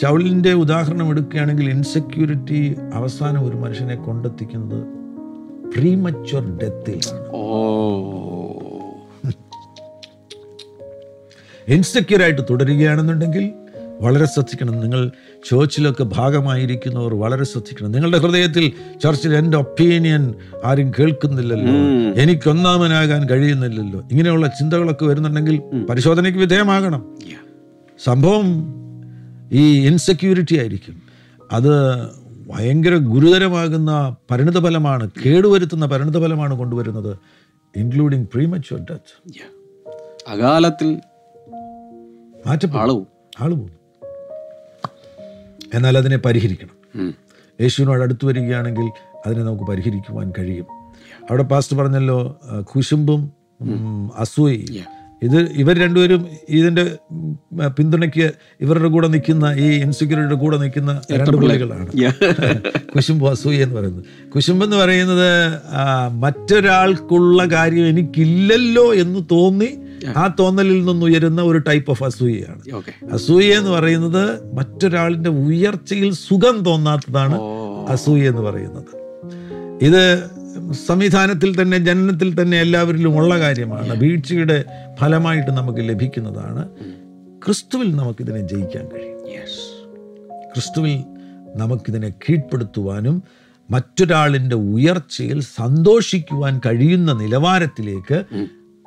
ഷൗലിന്റെ ഉദാഹരണം എടുക്കുകയാണെങ്കിൽ ഇൻസെക്യൂരിറ്റി അവസാനം ഒരു മനുഷ്യനെ കൊണ്ടെത്തിക്കുന്നത് പ്രീമച്വർ ഡെത്തിലാണ് ഓ. ഇൻസെക്യൂർ ആയിട്ട് തുടരുകയാണെന്നുണ്ടെങ്കിൽ വളരെ ശ്രദ്ധിക്കണം. നിങ്ങൾ ചേർച്ചിലൊക്കെ ഭാഗമായിരിക്കുന്നവർ വളരെ ശ്രദ്ധിക്കണം. നിങ്ങളുടെ ഹൃദയത്തിൽ ചർച്ചിൽ എന്റെ ഒപ്പീനിയൻ ആരും കേൾക്കുന്നില്ലല്ലോ. എനിക്കൊന്നാമനാകാൻ കഴിയുന്നില്ലല്ലോ. ഇങ്ങനെയുള്ള ചിന്തകളൊക്കെ വരുന്നുണ്ടെങ്കിൽ പരിശോധനയ്ക്ക് വിധേയമാകണം. സംഭവം ഈ ഇൻസെക്യൂരിറ്റി ആയിരിക്കും. അത് ഭയങ്കര ഗുരുതരമാകുന്ന പരിണിതഫലമാണ് കേടുവരുത്തുന്ന പരിണിതഫലമാണ് കൊണ്ടുവരുന്നത് ഇൻക്ലൂഡിങ് പ്രീമച്വർ ഡെത്ത്. അകാലത്തിൽ മാറ്റപ്പെടും. ആൾ പോകും. എന്നാൽ അതിനെ പരിഹരിക്കണം. യേശുവിനോട് അടുത്ത് വരികയാണെങ്കിൽ അതിനെ നമുക്ക് പരിഹരിക്കുവാൻ കഴിയും. അവിടെ പാസ്റ്റ് പറഞ്ഞല്ലോ കുശുംബും കുശുമ്പും അസൂയയും. ഇത് ഇവർ രണ്ടുപേരും ഇതിന്റെ ഉം, പിന്തുണയ്ക്ക് ഇവരുടെ കൂടെ നിൽക്കുന്ന ഈ ഇൻസെക്യൂരിറ്റിയുടെ കൂടെ നിൽക്കുന്ന രണ്ട് പിള്ളേകളാണ് കുശുംബ് അസൂയി അസൂയ എന്ന് പറയുന്നത്. കുശുംബ് എന്ന് പറയുന്നത് മറ്റൊരാൾക്കുള്ള കാര്യം എനിക്കില്ലല്ലോ എന്ന് തോന്നി ആ. തോന്നലിൽ നിന്ന് ഉയരുന്ന ഒരു ടൈപ്പ് ഓഫ് അസൂയയാണ്. അസൂയ എന്ന് പറയുന്നത് മറ്റൊരാളിന്റെ ഉയർച്ചയിൽ സുഖം തോന്നാത്തതാണ് അസൂയ എന്ന് പറയുന്നത്. ഇത് സംവിധാനത്തിൽ തന്നെ ജനനത്തിൽ തന്നെ എല്ലാവരിലും ഉള്ള കാര്യമാണ്. വീഴ്ചയുടെ ഫലമായിട്ട് നമുക്ക് ലഭിക്കുന്നതാണ്. ക്രിസ്തുവിൽ നമുക്കിതിനെ ജയിക്കാൻ കഴിയും. ക്രിസ്തുവിൽ നമുക്കിതിനെ കീഴ്പ്പെടുത്തുവാനും മറ്റൊരാളിന്റെ ഉയർച്ചയിൽ സന്തോഷിക്കുവാൻ കഴിയുന്ന നിലവാരത്തിലേക്ക്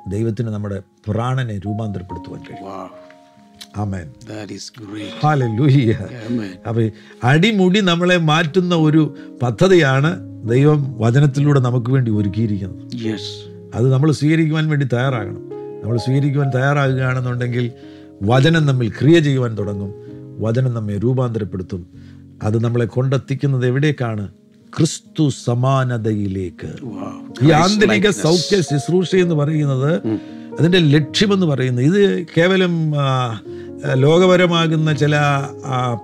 ദൈവത്തിന് നമ്മുടെ പ്രാണനെ രൂപാന്തരപ്പെടുത്തുവാൻ കഴിയും. Wow, ആമേൻ. അപ്പൊ അടിമുടി നമ്മളെ മാറ്റുന്ന ഒരു പദ്ധതിയാണ് ദൈവം വചനത്തിലൂടെ നമുക്ക് വേണ്ടി ഒരുക്കിയിരിക്കുന്നത്. Yes. അത് നമ്മൾ സ്വീകരിക്കുവാൻ വേണ്ടി തയ്യാറാകണം. നമ്മൾ സ്വീകരിക്കുവാൻ തയ്യാറാകുകയാണെന്നുണ്ടെങ്കിൽ വചനം നമ്മിൽ ക്രിയ ചെയ്യുവാൻ തുടങ്ങും. വചനം നമ്മെ രൂപാന്തരപ്പെടുത്തും. അത് നമ്മളെ കൊണ്ടെത്തിക്കുന്നത് എവിടേക്കാണ്? ക്രിസ്തു സമാനതയിലേക്ക്. ഈ ആന്തരിക സൗഖ്യ ശുശ്രൂഷ എന്ന് പറയുന്നത് അതിന്റെ ലക്ഷ്യമെന്ന് പറയുന്നത് ഇത് കേവലം ലോകപരമാകുന്ന ചില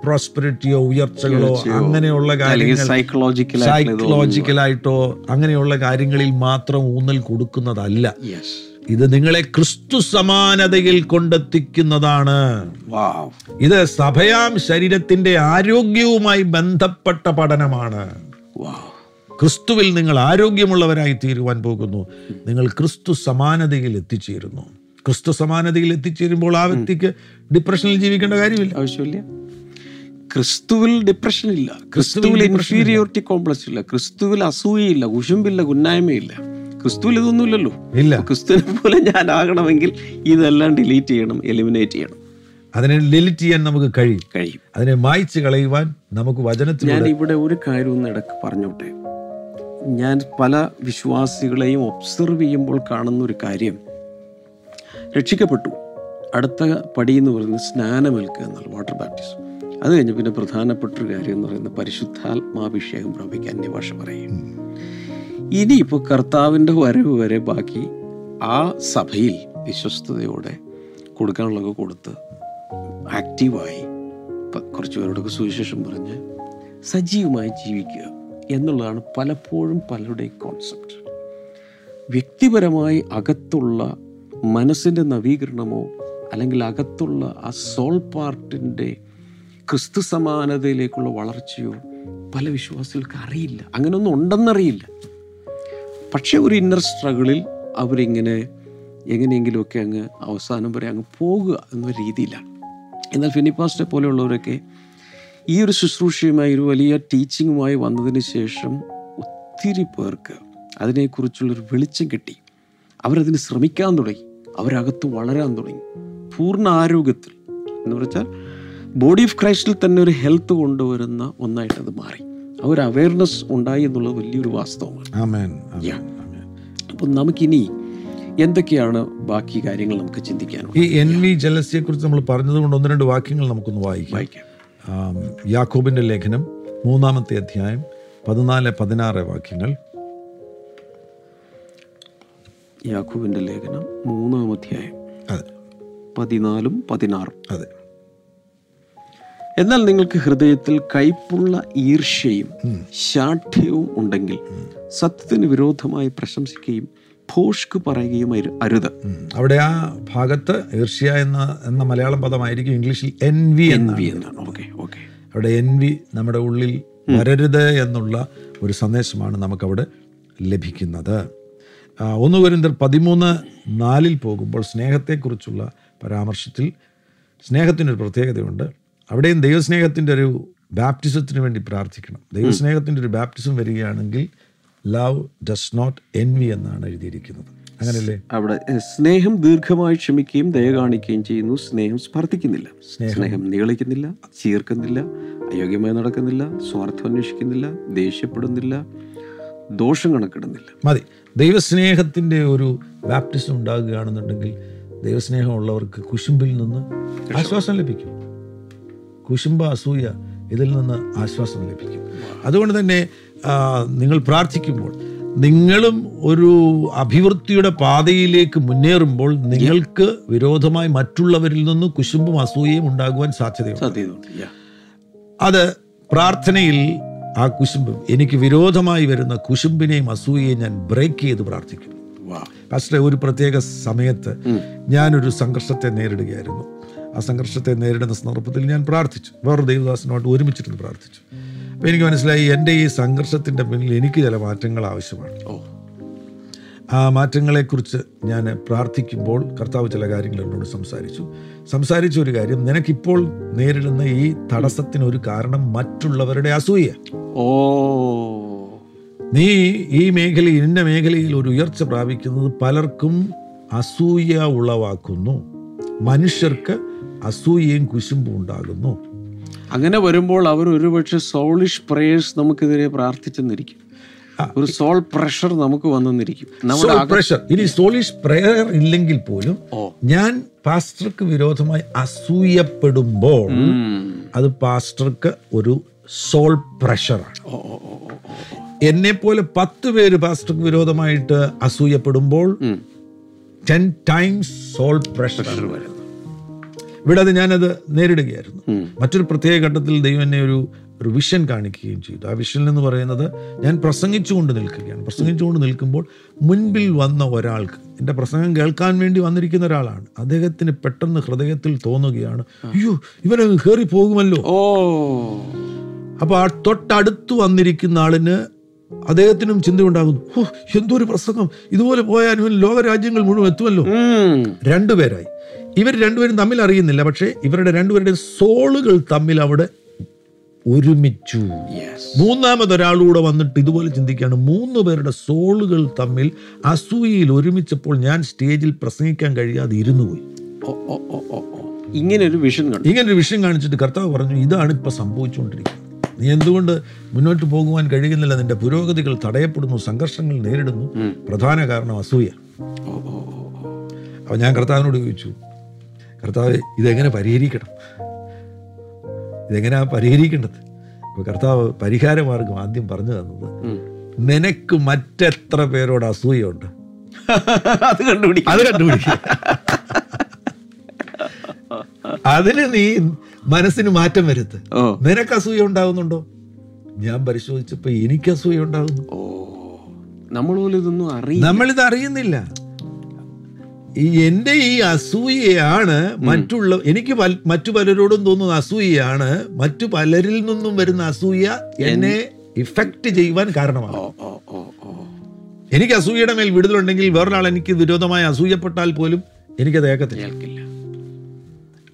പ്രോസ്പെരിറ്റിയോ ഉയർച്ചകളോ അങ്ങനെയുള്ള കാര്യങ്ങൾ psychological സൈക്കോളജിക്കലായിട്ടോ അങ്ങനെയുള്ള കാര്യങ്ങളിൽ മാത്രം ഊന്നൽ കൊടുക്കുന്നതല്ല. ഇത് നിങ്ങളെ ക്രിസ്തു സമാനതയിൽ കൊണ്ടെത്തിക്കുന്നതാണ്. ഇത് സഭയാം ശരീരത്തിന്റെ ആരോഗ്യവുമായി ബന്ധപ്പെട്ട പഠനമാണ്. ക്രിസ്തുവിൽ നിങ്ങൾ ആരോഗ്യമുള്ളവരായി തീരുവാൻ പോകുന്നു. നിങ്ങൾ ക്രിസ്തു സമാനതയിൽ എത്തിച്ചേരുന്നു. ക്രിസ്തു സമാനതയിൽ എത്തിച്ചേരുമ്പോൾ ആ വ്യക്തിക്ക് ഡിപ്രഷനിൽ ജീവിക്കേണ്ട കാര്യമില്ല. ആവശ്യമില്ല. ക്രിസ്തുവിൽ ഡിപ്രഷൻ ഇല്ല. ക്രിസ്തുവിൽ ഇൻഫീരിയോറിറ്റി കോംപ്ലക്സ് ഇല്ല. ക്രിസ്തുവിൽ അസൂയയില്ല. കുശുമ്പില്ല കുന്നായ്മയില്ല ക്രിസ്തുവിൽ ഇതൊന്നുമില്ലല്ലോ. ഇല്ല. ക്രിസ്തുവിനെ പോലെ ഞാൻ ആകണമെങ്കിൽ ഇതെല്ലാം ഡിലീറ്റ് ചെയ്യണം എലിമിനേറ്റ് ചെയ്യണം. അതിനെ ലിലിറ്റ് ചെയ്യാൻ നമുക്ക് കഴിയും. കഴിയും. അതിനെ മായ്ച്ചു കളയുവാൻ നമുക്ക് വചനത്തിൽ ഞാൻ ഇവിടെ ഒരു കാര്യം ഒന്ന് ഇടയ്ക്ക് പറഞ്ഞോട്ടെ? ഞാൻ പല വിശ്വാസികളെയും ഒബ്സർവ് ചെയ്യുമ്പോൾ കാണുന്ന ഒരു കാര്യം. രക്ഷിക്കപ്പെട്ടു. അടുത്ത പടി എന്ന് പറയുന്നത് സ്നാനമേൽക്കുക എന്നുള്ള വാട്ടർ ബാപ്റ്റിസം അത് കഴിഞ്ഞ് പിന്നെ പ്രധാനപ്പെട്ട ഒരു കാര്യം എന്ന് പറയുന്നത് പരിശുദ്ധാത്മാഭിഷേകം പ്രാപിക്കാൻ അന്യഭാഷ പറയും. ഇനിയിപ്പോൾ കർത്താവിന്റെ വരവ് വരെ ബാക്കി ആ സഭയിൽ വിശ്വസ്തയോടെ കൊടുക്കാനുള്ളതൊക്കെ കൊടുത്ത് ആക്റ്റീവായി കുറച്ച് പേരോടൊക്കെ സുവിശേഷം പറഞ്ഞ് സജീവമായി ജീവിക്കുക എന്നുള്ളതാണ് പലപ്പോഴും പലരുടെയും കോൺസെപ്റ്റ് വ്യക്തിപരമായി അകത്തുള്ള മനസ്സിന്റെ നവീകരണമോ അല്ലെങ്കിൽ അകത്തുള്ള ആ സോൾ പാർട്ടിന്റെ ക്രിസ്തു സമാനതയിലേക്കുള്ള വളർച്ചയോ പല വിശ്വാസികൾക്ക് അറിയില്ല. അങ്ങനെയൊന്നും ഉണ്ടെന്നറിയില്ല. പക്ഷേ ഒരു ഇന്നർ സ്ട്രഗിളിൽ അവരിങ്ങനെ എങ്ങനെയെങ്കിലുമൊക്കെ അങ്ങ് അവസാനം വരെ അങ്ങ് പോകുക എന്ന രീതിയിലാണ്. എന്നാൽ ഫിനിപ്പാസ്റ്റെ പോലെയുള്ളവരൊക്കെ ഈ ഒരു ശുശ്രൂഷയുമായി ഒരു വലിയ ടീച്ചിങ്ങുമായി വന്നതിന് ശേഷം ഒത്തിരി പേർക്ക് അതിനെക്കുറിച്ചുള്ളൊരു വെളിച്ചം കിട്ടി. അവരതിന് ശ്രമിക്കാൻ തുടങ്ങി. അവരകത്ത് വളരാൻ തുടങ്ങി. പൂർണ ആരോഗ്യത്തിൽ. എന്ന് വെച്ചാൽ ബോഡി ഓഫ് ക്രൈസ്റ്റിൽ തന്നെ ഒരു ഹെൽത്ത് കൊണ്ടുവരുന്ന ഒന്നായിട്ട് അത് മാറി. ആ ഒരു അവയർനെസ് ഉണ്ടായി എന്നുള്ളത് വലിയൊരു വാസ്തവമാണ്. അപ്പം നമുക്കിനി എന്തൊക്കെയാണ് ബാക്കി കാര്യങ്ങൾ നമുക്ക് ചിന്തിക്കാനുള്ളത് ഈ എൻ വി ജലസിയെ കുറിച്ച് നമ്മൾ പറഞ്ഞതുകൊണ്ട് ഒന്ന് രണ്ട് വാക്യങ്ങൾ നമുക്കൊന്ന് വായിക്കാം. വായിക്കാം. യാക്കോബിന്റെ ലേഖനം മൂന്നാമത്തെ അധ്യായം പതിനാല് പതിനാറ് വാക്യങ്ങൾ. യാക്കൂബിന്റെ ലേഖനം മൂന്നാം അധ്യായം അതെ. പതിനാലും പതിനാറും. അതെ. എന്നാൽ നിങ്ങൾക്ക് ഹൃദയത്തിൽ കയ്പുള്ള ഈർഷ്യയും ശാഠ്യവും ഉണ്ടെങ്കിൽ സത്യത്തിന് വിരോധമായി പ്രശംസിക്കുകയും ഭോഷ്ക് പറയുകയും അരുത്. അവിടെ ആ ഭാഗത്ത് ഈർഷ്യ എന്ന എന്ന മലയാളം പദമായിരിക്കും ഇംഗ്ലീഷിൽ എൻ വി എൻ വി എന്നാണ്. Okay okay. അവിടെ എൻ വി നമ്മുടെ ഉള്ളിൽ വരരുത് എന്നുള്ള ഒരു സന്ദേശമാണ് നമുക്കവിടെ ലഭിക്കുന്നത്. ഒന്ന് കുരിന്തർ പതിമൂന്ന് നാലിൽ പോകുമ്പോൾ സ്നേഹത്തെക്കുറിച്ചുള്ള പരാമർശത്തിൽ സ്നേഹത്തിനൊരു പ്രത്യേകതയുണ്ട്. അവിടെയും ദൈവസ്നേഹത്തിന്റെ ഒരു ബാപ്റ്റിസത്തിന് വേണ്ടി പ്രാർത്ഥിക്കണം. ദൈവസ്നേഹത്തിന്റെ ഒരു ബാപ്റ്റിസം വരികയാണെങ്കിൽ ലവ് ഡസ് നോട്ട് എൻവി എന്നാണ് എഴുതിയിരിക്കുന്നത്. അങ്ങനെയല്ലേ? അവിടെ സ്നേഹം ദീർഘമായി ക്ഷമിക്കുകയും ദയ കാണിക്കുകയും ചെയ്യുന്നു. സ്നേഹം സ്പർദ്ധിക്കുന്നില്ല. സ്നേഹം. നീളിക്കുന്നില്ല ചീർക്കുന്നില്ല അയോഗ്യമായി നടക്കുന്നില്ല സ്വാർത്ഥം അന്വേഷിക്കുന്നില്ല ദേഷ്യപ്പെടുന്നില്ല ദോഷം കണക്കിടുന്നില്ല. മതി. ദൈവസ്നേഹത്തിന്റെ ഒരു ബാപ്റ്റിസം ഉണ്ടാകുകയാണെന്നുണ്ടെങ്കിൽ ദൈവസ്നേഹമുള്ളവർക്ക് കുശുമ്പിൽ നിന്ന് ആശ്വാസം ലഭിക്കും. കുശുംബ അസൂയ ഇതിൽ നിന്ന് ആശ്വാസം ലഭിക്കും. അതുകൊണ്ട് തന്നെ നിങ്ങൾ പ്രാർത്ഥിക്കുമ്പോൾ നിങ്ങളും ഒരു അഭിവൃദ്ധിയുടെ പാതയിലേക്ക് മുന്നേറുമ്പോൾ നിങ്ങൾക്ക് വിരോധമായി മറ്റുള്ളവരിൽ നിന്ന് കുശുമ്പും അസൂയയും ഉണ്ടാകുവാൻ സാധ്യതയുണ്ട്. അത് പ്രാർത്ഥനയിൽ ആ കുശുമ്പും എനിക്ക് വിരോധമായി വരുന്ന കുശുമ്പിനെയും അസൂയയും ഞാൻ ബ്രേക്ക് ചെയ്ത് പ്രാർത്ഥിക്കും പക്ഷേ ഒരു പ്രത്യേക സമയത്ത് ഞാനൊരു സംഘർഷത്തെ നേരിടുകയായിരുന്നു. ആ സംഘർഷത്തെ നേരിടുന്ന സന്ദർഭത്തിൽ ഞാൻ പ്രാർത്ഥിച്ചു. വേറൊരു ദൈവദാസനോട്ട് ഒരുമിച്ചിരുന്ന് പ്രാർത്ഥിച്ചു. അപ്പോൾ എനിക്ക് മനസ്സിലായി എന്റെ ഈ സംഘർഷത്തിന്റെ പിന്നിൽ എനിക്ക് ചില മാറ്റങ്ങൾ ആവശ്യമാണ്. ആ മാറ്റങ്ങളെക്കുറിച്ച് ഞാൻ പ്രാർത്ഥിക്കുമ്പോൾ കർത്താവ് ചില കാര്യങ്ങൾ എന്നോട് സംസാരിച്ചു. സംസാരിച്ച ഒരു കാര്യം നിനക്കിപ്പോൾ നേരിടുന്ന ഈ തടസ്സത്തിനൊരു കാരണം മറ്റുള്ളവരുടെ അസൂയ. ഓ. നീ ഈ മേഖലയിൽ ഇന്ന മേഖലയിൽ ഒരു ഉയർച്ച പ്രാപിക്കുന്നത് പലർക്കും അസൂയ ഉളവാക്കുന്നു. മനുഷ്യർക്ക് അസൂയയും കുശുമ്പും ഉണ്ടാകുന്നു അങ്ങനെ വരുമ്പോൾ അവർ ഒരുപക്ഷെ സോളിഷ് പ്രേയേഴ്സ് നമുക്കെതിരെ പ്രാർത്ഥിച്ചെന്നിരിക്കും ഒരു സോൾ പ്രഷർ നമുക്ക് വന്നെന്നിരിക്കും അക- പ്രഷർ ഇനി സോളിഷ് പ്രയർ ഇല്ലെങ്കിൽ പോലും ഞാൻ പാസ്റ്റർക്ക് വിരോധമായി അസൂയപ്പെടുമ്പോൾ. അത് പാസ്റ്റർക്ക് ഒരു സോൾ പ്രഷറാണ്. എന്നെ പോലെ പത്ത് പേര് പാസ്റ്റർക്ക് വിരോധമായിട്ട് അസൂയപ്പെടുമ്പോൾ. ടെൻ ടൈംസ് സോൾ പ്രഷർ വരുന്നു. ഇവിടെ അത് ഞാനത് നേരിടുകയായിരുന്നു. മറ്റൊരു പ്രത്യേക ഘട്ടത്തിൽ ദൈവം എന്നെ ഒരു ഒരു വിഷൻ കാണിക്കുകയും ചെയ്തു. ആ വിഷൻ എന്ന് പറയുന്നത് ഞാൻ പ്രസംഗിച്ചുകൊണ്ട് നിൽക്കുകയാണ്. പ്രസംഗിച്ചുകൊണ്ട് നിൽക്കുമ്പോൾ മുൻപിൽ വന്ന ഒരാൾക്ക് എന്റെ പ്രസംഗം കേൾക്കാൻ വേണ്ടി വന്നിരിക്കുന്ന ഒരാളാണ്. അദ്ദേഹത്തിന് പെട്ടെന്ന് ഹൃദയത്തിൽ തോന്നുകയാണ് അയ്യോ ഇവനെ കയറി പോകുമല്ലോ. ഓ. അപ്പോൾ ആ തൊട്ടടുത്ത് വന്നിരിക്കുന്ന ആളിന് അദ്ദേഹത്തിനും ചിന്തയുണ്ടാകുന്നു ഓ ഒരു പ്രസംഗം. ഇതുപോലെ പോയാൽ ഇവൻ ലോകരാജ്യങ്ങൾ മുഴുവൻ എത്തുമല്ലോ. രണ്ടുപേരായി. ഇവർ രണ്ടുപേരും തമ്മിൽ അറിയുന്നില്ല പക്ഷേ ഇവരുടെ രണ്ടുപേരുടെ സോളുകൾ തമ്മിൽ അവിടെ ഒരുമിച്ചു. മൂന്നാമതൊരാളൂടെ വന്നിട്ട് ഇതുപോലെ ചിന്തിക്കുകയാണ് മൂന്ന് പേരുടെ സോളുകൾ തമ്മിൽ അസൂയയിൽ ഒരുമിച്ചപ്പോൾ ഞാൻ സ്റ്റേജിൽ പ്രസംഗിക്കാൻ കഴിയാതെ ഇരുന്നു പോയി. ഇങ്ങനെ ഒരു വിഷൻ ഇങ്ങനെ ഒരു വിഷയം കാണിച്ചിട്ട് കർത്താവ് പറഞ്ഞു ഇതാണ് ഇപ്പൊ സംഭവിച്ചുകൊണ്ടിരിക്കുന്നത്. നീ എന്തുകൊണ്ട് മുന്നോട്ട് പോകുവാൻ കഴിയുന്നില്ല? നിന്റെ പുരോഗതികൾ തടയപ്പെടുന്നു സംഘർഷങ്ങൾ നേരിടുന്നു. പ്രധാന കാരണം അസൂയ. അപ്പോൾ ഞാൻ കർത്താവിനോട് ചോദിച്ചു കർത്താവ് ഇതെങ്ങനെ പരിഹരിക്കണം? ഇതെങ്ങനെയാ പരിഹരിക്കേണ്ടത്? അപ്പോൾ കർത്താവ് പരിഹാരമാർഗം ആദ്യം പറഞ്ഞു തന്നത് നിനക്ക് മറ്റെത്ര പേരോട് അസൂയുണ്ട് അത് കണ്ടുപിടിക്കും. അത് കണ്ടുപിടിക്കും. അതിന് നീ മനസ്സിന് മാറ്റം വരുത്ത്. നിനക്ക് അസൂയ ഉണ്ടാകുന്നുണ്ടോ? ഞാൻ പരിശോധിച്ചപ്പോ എനിക്ക് അസൂയ ഉണ്ടാകുന്നു. ഓ. നമ്മൾ പോലും ഇതൊന്നും നമ്മളിത് അറിയുന്നില്ല ഈ എന്റെ ഈ അസൂയയാണ് മറ്റുള്ള എനിക്ക് മറ്റു പലരോടും തോന്നുന്ന അസൂയയാണ്. മറ്റു പലരിൽ നിന്നും വരുന്ന അസൂയ എന്നെ ഇഫക്റ്റ് ചെയ്യുവാൻ കാരണമാണ് എനിക്ക് അസൂയയുടെ മേൽ വിടുതലുണ്ടെങ്കിൽ വേറൊരാൾ എനിക്ക് വിരോധമായി അസൂയപ്പെട്ടാൽ പോലും എനിക്കത് ഏക്കത്തില്ല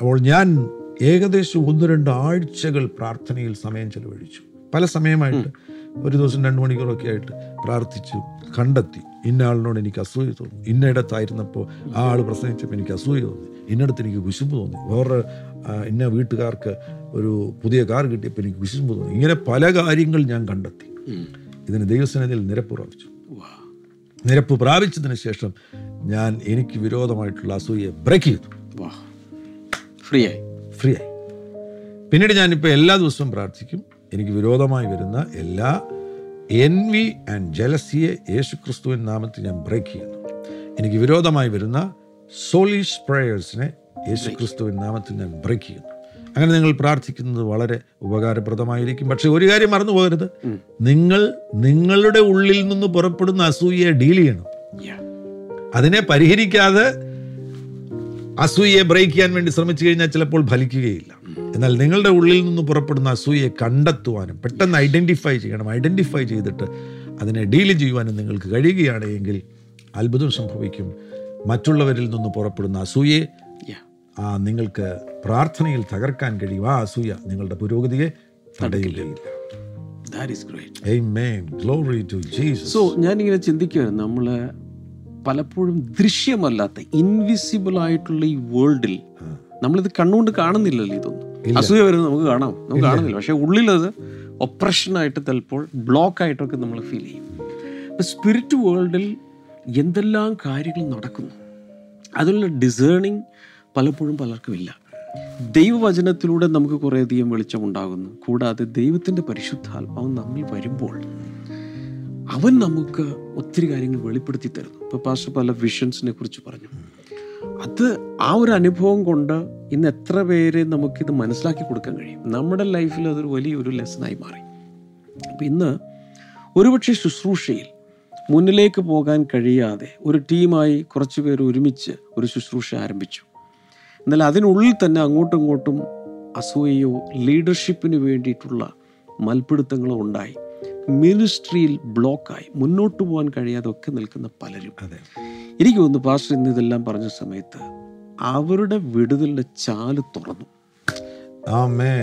അപ്പോൾ ഞാൻ ഏകദേശം ഒന്ന് രണ്ട് ആഴ്ചകൾ പ്രാർത്ഥനയിൽ സമയം ചെലവഴിച്ചു. പല സമയമായിട്ട് ഒരു ദിവസം രണ്ട് മണിക്കൂറൊക്കെ ആയിട്ട് പ്രാർത്ഥിച്ചു കണ്ടെത്തി. ഇന്ന ആളിനോട് എനിക്ക് അസൂയ തോന്നി. ഇന്നയിടത്തായിരുന്നപ്പോൾ ആ ആൾ പ്രസംഗിച്ചപ്പോൾ എനിക്ക് അസൂയ തോന്നി. ഇന്നടത്ത് എനിക്ക് വിശുമ്പ് തോന്നി. വേറെ ഇന്ന വീട്ടുകാർക്ക് ഒരു പുതിയ കാർ കിട്ടിയപ്പോൾ എനിക്ക് വിശുമ്പ് തോന്നി. ഇങ്ങനെ പല കാര്യങ്ങൾ ഞാൻ കണ്ടെത്തി. ഇതിന് ദൈവസേനയിൽ നിരപ്പ് പ്രാപിച്ചു. നിരപ്പ് പ്രാപിച്ചതിന് ശേഷം ഞാൻ എനിക്ക് വിരോധമായിട്ടുള്ള അസൂയയെ ബ്രേക്ക് ചെയ്തു. ഫ്രീ ആയി ഫ്രീ ആയി പിന്നീട് ഞാനിപ്പോൾ എല്ലാ ദിവസവും പ്രാർത്ഥിക്കും. എനിക്ക് വിരോധമായി വരുന്ന എല്ലാ എൻവി ആൻഡ് ജലസിയെ യേശു ക്രിസ്തുവിൻ നാമത്തിൽ ഞാൻ ബ്രേക്ക് ചെയ്യുന്നു. എനിക്ക് വിരോധമായി വരുന്ന സോളിഷ് പ്രേയേഴ്സിനെ യേശു ക്രിസ്തുവിൻ നാമത്തിൽ ഞാൻ ബ്രേക്ക് ചെയ്യുന്നു. അങ്ങനെ നിങ്ങൾ പ്രാർത്ഥിക്കുന്നത് വളരെ ഉപകാരപ്രദമായിരിക്കും. പക്ഷെ ഒരു കാര്യം മറന്നു പോകരുത്. നിങ്ങൾ നിങ്ങളുടെ ഉള്ളിൽ നിന്ന് പുറപ്പെടുന്ന അസൂയയെ ഡീൽ ചെയ്യണം. അതിനെ പരിഹരിക്കാതെ അസൂയയെ ബ്രേക്ക് ചെയ്യാൻ വേണ്ടി ശ്രമിച്ചു കഴിഞ്ഞാൽ ചിലപ്പോൾ ഫലിക്കുകയില്ല. എന്നാൽ നിങ്ങളുടെ ഉള്ളിൽ നിന്ന് പുറപ്പെടുന്ന അസൂയയെ കണ്ടെത്തുവാനും പെട്ടെന്ന് ഐഡന്റിഫൈ ചെയ്യണം. ഐഡന്റിഫൈ ചെയ്തിട്ട് അതിനെ ഡീൽ ചെയ്യുവാനും നിങ്ങൾക്ക് കഴിയുകയാണ് എങ്കിൽ അത്ഭുതം സംഭവിക്കും. മറ്റുള്ളവരിൽ നിന്ന് പുറപ്പെടുന്ന അസൂയയെ ആ നിങ്ങൾക്ക് പ്രാർത്ഥനയിൽ തകർക്കാൻ കഴിയും. ആ അസൂയ നിങ്ങളുടെ പുരോഗതിയെ തടയുകയില്ല. ദാറ്റ് ഈസ് ഗ്രേറ്റ് ആമേൻ Glory to Jesus. സോ ഞാനിങ്ങനെ ചിന്തിക്കുകയാണ് നമ്മൾ പലപ്പോഴും ദൃശ്യമല്ലാത്ത ഇൻവിസിബിൾ ആയിട്ടുള്ള ഈ വേൾഡിൽ നമ്മളിത് കണ്ണുകൊണ്ട് കാണുന്നില്ലല്ലോ ഇതൊന്നും. അസൂയ വരുന്നത് നമുക്ക് കാണാം. നമുക്ക് കാണുന്നില്ല. പക്ഷെ ഉള്ളിലത് ഒപ്രഷനായിട്ട് ചിലപ്പോൾ ബ്ലോക്ക് ആയിട്ടൊക്കെ നമ്മൾ ഫീൽ ചെയ്യും. അപ്പം സ്പിരിറ്റ് വേൾഡിൽ എന്തെല്ലാം കാര്യങ്ങൾ നടക്കുന്നു? അതിലുള്ള ഡിസേണിങ് പലപ്പോഴും പലർക്കും ഇല്ല. ദൈവവചനത്തിലൂടെ നമുക്ക് കുറേയധികം വെളിച്ചമുണ്ടാകുന്നു. കൂടാതെ ദൈവത്തിന്റെ പരിശുദ്ധാത്മാവ് നമ്മിൽ വരുമ്പോൾ അവൻ നമുക്ക് ഒത്തിരി കാര്യങ്ങൾ വെളിപ്പെടുത്തി തരുന്നു. ഇപ്പോൾ പാസ്റ്റർ പല വിഷൻസിനെ കുറിച്ച് പറഞ്ഞു. അത് ആ ഒരു അനുഭവം കൊണ്ട് ഇന്ന് എത്ര പേരെ നമുക്കിത് മനസ്സിലാക്കി കൊടുക്കാൻ കഴിയും? നമ്മുടെ ലൈഫിൽ അതൊരു വലിയൊരു ലെസണായി മാറി. അപ്പം ഇന്ന് ഒരുപക്ഷെ ശുശ്രൂഷയിൽ മുന്നിലേക്ക് പോകാൻ കഴിയാതെ ഒരു ടീമായി കുറച്ച് പേർ ഒരുമിച്ച് ഒരു ശുശ്രൂഷ ആരംഭിച്ചു. എന്നാൽ അതിനുള്ളിൽ തന്നെ അങ്ങോട്ടും ഇങ്ങോട്ടും അസൂയയോ ലീഡർഷിപ്പിന് വേണ്ടിയിട്ടുള്ള മൽപിടുത്തങ്ങളോ ഉണ്ടായി. മിനിസ്ട്രിയിൽ ബ്ലോക്കായി മുന്നോട്ട് പോകാൻ കഴിയാതെ ഒക്കെ നിൽക്കുന്ന പലരും. അതെ. എനിക്ക് തോന്നുന്നു പാസ്റ്റർ ഇന്ന് ഇതെല്ലാം പറഞ്ഞ സമയത്ത് അവരുടെ വിടുതലിന്റെ ചാൽ തുറന്നു.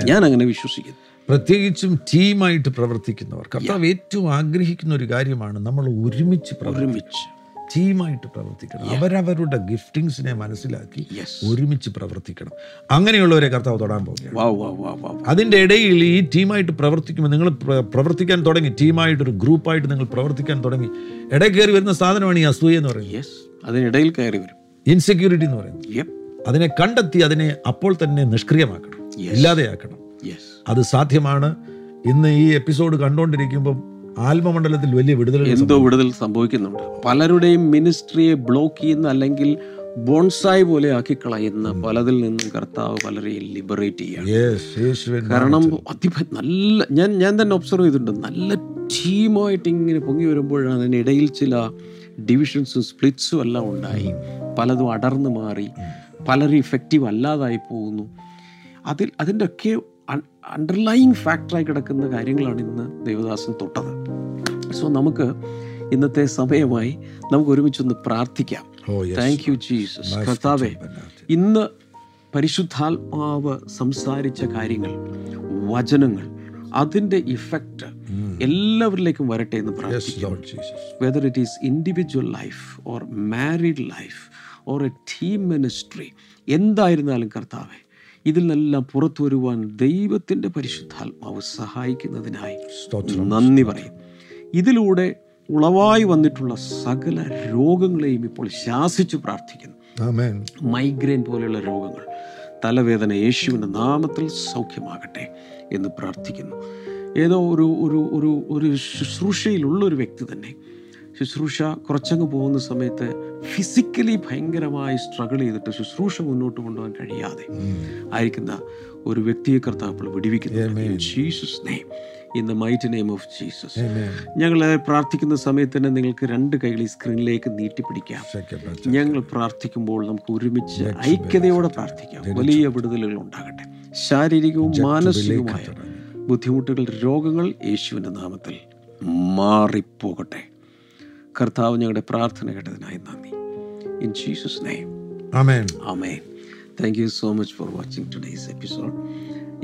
ഞാൻ അങ്ങനെ വിശ്വസിക്കുന്നു. പ്രത്യേകിച്ചും ടീമായിട്ട് പ്രവർത്തിക്കുന്നവർ കർത്താവ് ഏറ്റവും ആഗ്രഹിക്കുന്ന ഒരു കാര്യമാണ് നമ്മൾ ഒരുമിച്ച് ഒരുമിച്ച്. ടീമായിട്ട് പ്രവർത്തിക്കണം. അവരവരുടെ ഗിഫ്റ്റിങ്സിനെ മനസ്സിലാക്കി ഒരുമിച്ച് പ്രവർത്തിക്കണം. അങ്ങനെയുള്ളവരെ കർത്താവ് തൊടാൻ പോകുക അതിന്റെ ഇടയിൽ ഈ ടീമായിട്ട് പ്രവർത്തിക്കുമ്പോൾ നിങ്ങൾ പ്രവർത്തിക്കാൻ തുടങ്ങി. ടീമായിട്ട് ഒരു ഗ്രൂപ്പായിട്ട് നിങ്ങൾ പ്രവർത്തിക്കാൻ തുടങ്ങി. ഇടയിൽ കയറി വരുന്ന സാധനമാണ് ഈ അസൂയ എന്ന് പറയുന്നത്. അതിനിടയിൽ കയറി വരും. ഇൻസെക്യൂരിറ്റി എന്ന് പറയുന്നത്. അതിനെ കണ്ടെത്തി അതിനെ അപ്പോൾ തന്നെ നിഷ്ക്രിയമാക്കണം. ഇല്ലാതെയാക്കണം. അത് സാധ്യമാണ്. ഇന്ന് ഈ എപ്പിസോഡ് കണ്ടുകൊണ്ടിരിക്കുമ്പോൾ ആത്മമണ്ഡലത്തിൽ വലിയ വിടുതൽ എന്തോ വിടുതൽ സംഭവിക്കുന്നുണ്ട്. പലരുടെയും മിനിസ്ട്രിയെ ബ്ലോക്ക് ചെയ്യുന്ന അല്ലെങ്കിൽ ബോൺസായി പോലെ ആക്കി കളയുന്ന പലതിൽ നിന്നും കർത്താവ് പലരെയും ലിബറേറ്റ് ചെയ്യുക കാരണം അതിഭ നല്ല ഞാൻ ഞാൻ തന്നെ ഒബ്സർവ് ചെയ്തിട്ടുണ്ട്. നല്ല ടീമായിട്ട് ഇങ്ങനെ പൊങ്ങി വരുമ്പോഴാണ് അതിനിടയിൽ ചില ഡിവിഷൻസും സ്പ്ലിറ്റ്സും എല്ലാം ഉണ്ടായി. പലതും അടർന്നു മാറി. പലരും ഇഫക്റ്റീവ് അല്ലാതായി പോകുന്നു. അതിൽ അതിന്റെ ഒക്കെ അണ്ടർലൈങ് ഫാക്ടറായി കിടക്കുന്ന കാര്യങ്ങളാണ് ഇന്ന് ദേവദാസൻ തൊട്ടത്. സോ നമുക്ക് ഇന്നത്തെ സമയമായി നമുക്ക് ഒരുമിച്ചൊന്ന് പ്രാർത്ഥിക്കാം. താങ്ക് യു ജീസസ് കർത്താവേ ഇന്ന് പരിശുദ്ധാത്മാവ് സംസാരിച്ച കാര്യങ്ങൾ വചനങ്ങൾ അതിന്റെ ഇഫക്റ്റ് എല്ലാവരിലേക്കും വരട്ടെ എന്ന് പ്രാർത്ഥിക്കാം whether it is individual life or married life or a team ministry എന്തായിരുന്നാലും കർത്താവെ ഇതിൽ നിന്നെല്ലാം പുറത്തു വരുവാൻ ദൈവത്തിന്റെ പരിശുദ്ധാത്മാവ് സഹായിക്കുന്നതിനായി നന്ദി പറയും. ഇതിലൂടെ ഉളവായി വന്നിട്ടുള്ള സകല രോഗങ്ങളെയും ഇപ്പോൾ ശാസിച്ചു പ്രാർത്ഥിക്കുന്നു. മൈഗ്രെയിൻ പോലെയുള്ള രോഗങ്ങൾ തലവേദന യേശുവിന്റെ നാമത്തിൽ സൗഖ്യമാകട്ടെ എന്ന് പ്രാർത്ഥിക്കുന്നു. ഏതോ ഒരു ഒരു ഒരു ഒരു ശുശ്രൂഷയിലുള്ള ഒരു വ്യക്തി തന്നെ ശുശ്രൂഷ കുറച്ചങ്ങ് പോകുന്ന സമയത്ത് ഫിസിക്കലി ഭയങ്കരമായി സ്ട്രഗിൾ ചെയ്തിട്ട് ശുശ്രൂഷ മുന്നോട്ട് കൊണ്ടുപോകാൻ കഴിയാതെ ആയിരിക്കുന്ന ഒരു വ്യക്തിയെ കർത്താവ് ഇപ്പോൾ വിടിവിക്കുന്നു Jesus name in the might name of Jesus ഞങ്ങൾ പ്രാർത്ഥിക്കുന്ന സമയത്ത് തന്നെ നിങ്ങൾക്ക് രണ്ട് കൈകൾ ഈ സ്ക്രീനിലേക്ക് നീട്ടിപ്പിടിക്കാം. ഞങ്ങൾ പ്രാർത്ഥിക്കുമ്പോൾ നമുക്ക് ഒരുമിച്ച് ഐക്യതയോടെ പ്രാർത്ഥിക്കാം. വലിയ വിടുതലുകൾ ഉണ്ടാകട്ടെ. ശാരീരികവും മാനസികവുമായ ബുദ്ധിമുട്ടുകൾ രോഗങ്ങൾ യേശുവിന്റെ നാമത്തിൽ മാറിപ്പോകട്ടെ. കർത്താവ് ഞങ്ങളുടെ പ്രാർത്ഥന കേട്ടതിനായി നന്ദി. ഇൻ ജീസസ് നെയ്മ് ആമേൻ ആമേൻ thank you so much for watching today's episode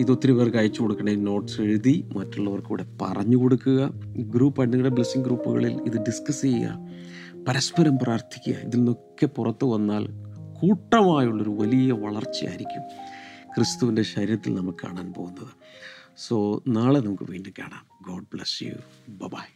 ഇത് ഒത്തിരി പേർക്ക് അയച്ചു കൊടുക്കണേ നോട്ട്സ് എഴുതി മറ്റുള്ളവർക്ക് കൂടെ പറഞ്ഞു കൊടുക്കുക. ഗ്രൂപ്പ് നിങ്ങളുടെ ബ്ലെസ്സിങ് ഗ്രൂപ്പുകളിൽ ഇത് ഡിസ്കസ് ചെയ്യുക. പരസ്പരം പ്രാർത്ഥിക്കുക. ഇതിൽ നിന്നൊക്കെ പുറത്തു വന്നാൽ കൂട്ടമായുള്ളൊരു വലിയ വളർച്ചയായിരിക്കും ക്രിസ്തുവിന്റെ ശരീരത്തിൽ നമുക്ക് കാണാൻ പോകുന്നത്. സോ നാളെ നമുക്ക് വീണ്ടും കാണാം. God bless you by